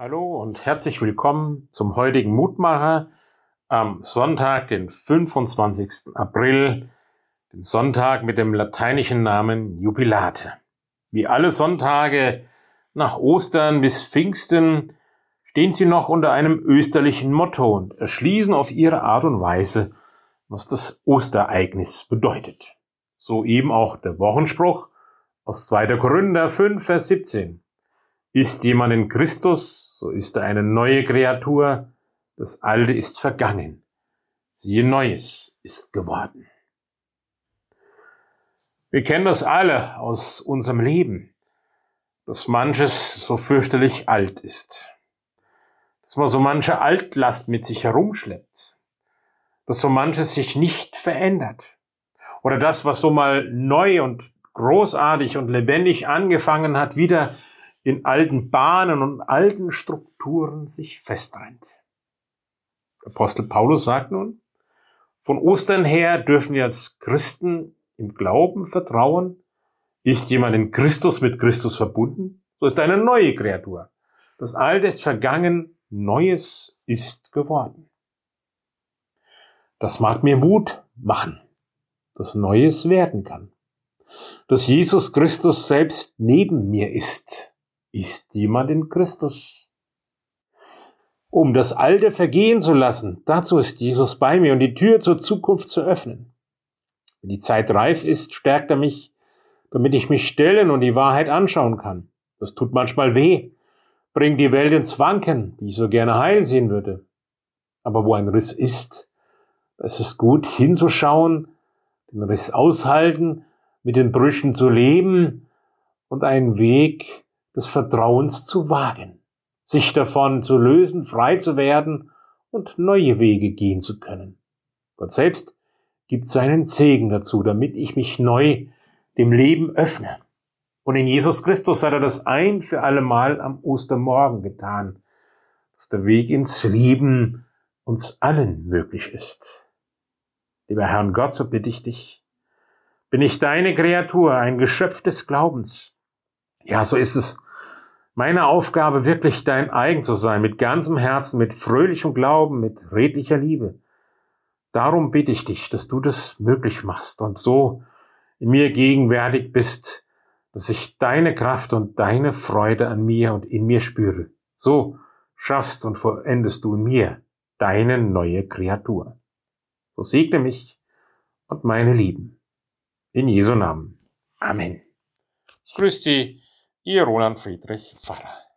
Hallo und herzlich willkommen zum heutigen Mutmacher am Sonntag, den 25. April, dem Sonntag mit dem lateinischen Namen Jubilate. Wie alle Sonntage nach Ostern bis Pfingsten stehen sie noch unter einem österlichen Motto und erschließen auf ihre Art und Weise, was das Ostereignis bedeutet. So eben auch der Wochenspruch aus 2. Korinther 5, Vers 17. Ist jemand in Christus, so ist er eine neue Kreatur, das Alte ist vergangen, siehe Neues ist geworden. Wir kennen das alle aus unserem Leben, dass manches so fürchterlich alt ist, dass man so manche Altlast mit sich herumschleppt, dass so manches sich nicht verändert. Oder das, was so mal neu und großartig und lebendig angefangen hat, wieder in alten Bahnen und alten Strukturen sich festrennt. Apostel Paulus sagt nun, von Ostern her dürfen wir als Christen im Glauben vertrauen. Ist jemand in Christus mit Christus verbunden? So ist eine neue Kreatur. Das Alte ist vergangen, Neues ist geworden. Das mag mir Mut machen, dass Neues werden kann. Dass Jesus Christus selbst neben mir ist, ist jemand in Christus. Um das Alte vergehen zu lassen, dazu ist Jesus bei mir und die Tür zur Zukunft zu öffnen. Wenn die Zeit reif ist, stärkt er mich, damit ich mich stellen und die Wahrheit anschauen kann. Das tut manchmal weh, bringt die Welt ins Wanken, die ich so gerne heil sehen würde. Aber wo ein Riss ist, es ist gut hinzuschauen, den Riss aushalten, mit den Brüchen zu leben und einen Weg des Vertrauens zu wagen, sich davon zu lösen, frei zu werden und neue Wege gehen zu können. Gott selbst gibt seinen Segen dazu, damit ich mich neu dem Leben öffne. Und in Jesus Christus hat er das ein für alle Mal am Ostermorgen getan, dass der Weg ins Leben uns allen möglich ist. Lieber Herrn Gott, so bitte ich dich, bin ich deine Kreatur, ein Geschöpf des Glaubens. Ja, so ist es meine Aufgabe, wirklich dein eigen zu sein, mit ganzem Herzen, mit fröhlichem Glauben, mit redlicher Liebe. Darum bitte ich dich, dass du das möglich machst und so in mir gegenwärtig bist, dass ich deine Kraft und deine Freude an mir und in mir spüre. So schaffst und vollendest du in mir deine neue Kreatur. So segne mich und meine Lieben. In Jesu Namen. Amen. Grüß Sie Ihr Roland Friedrich Pfarrer.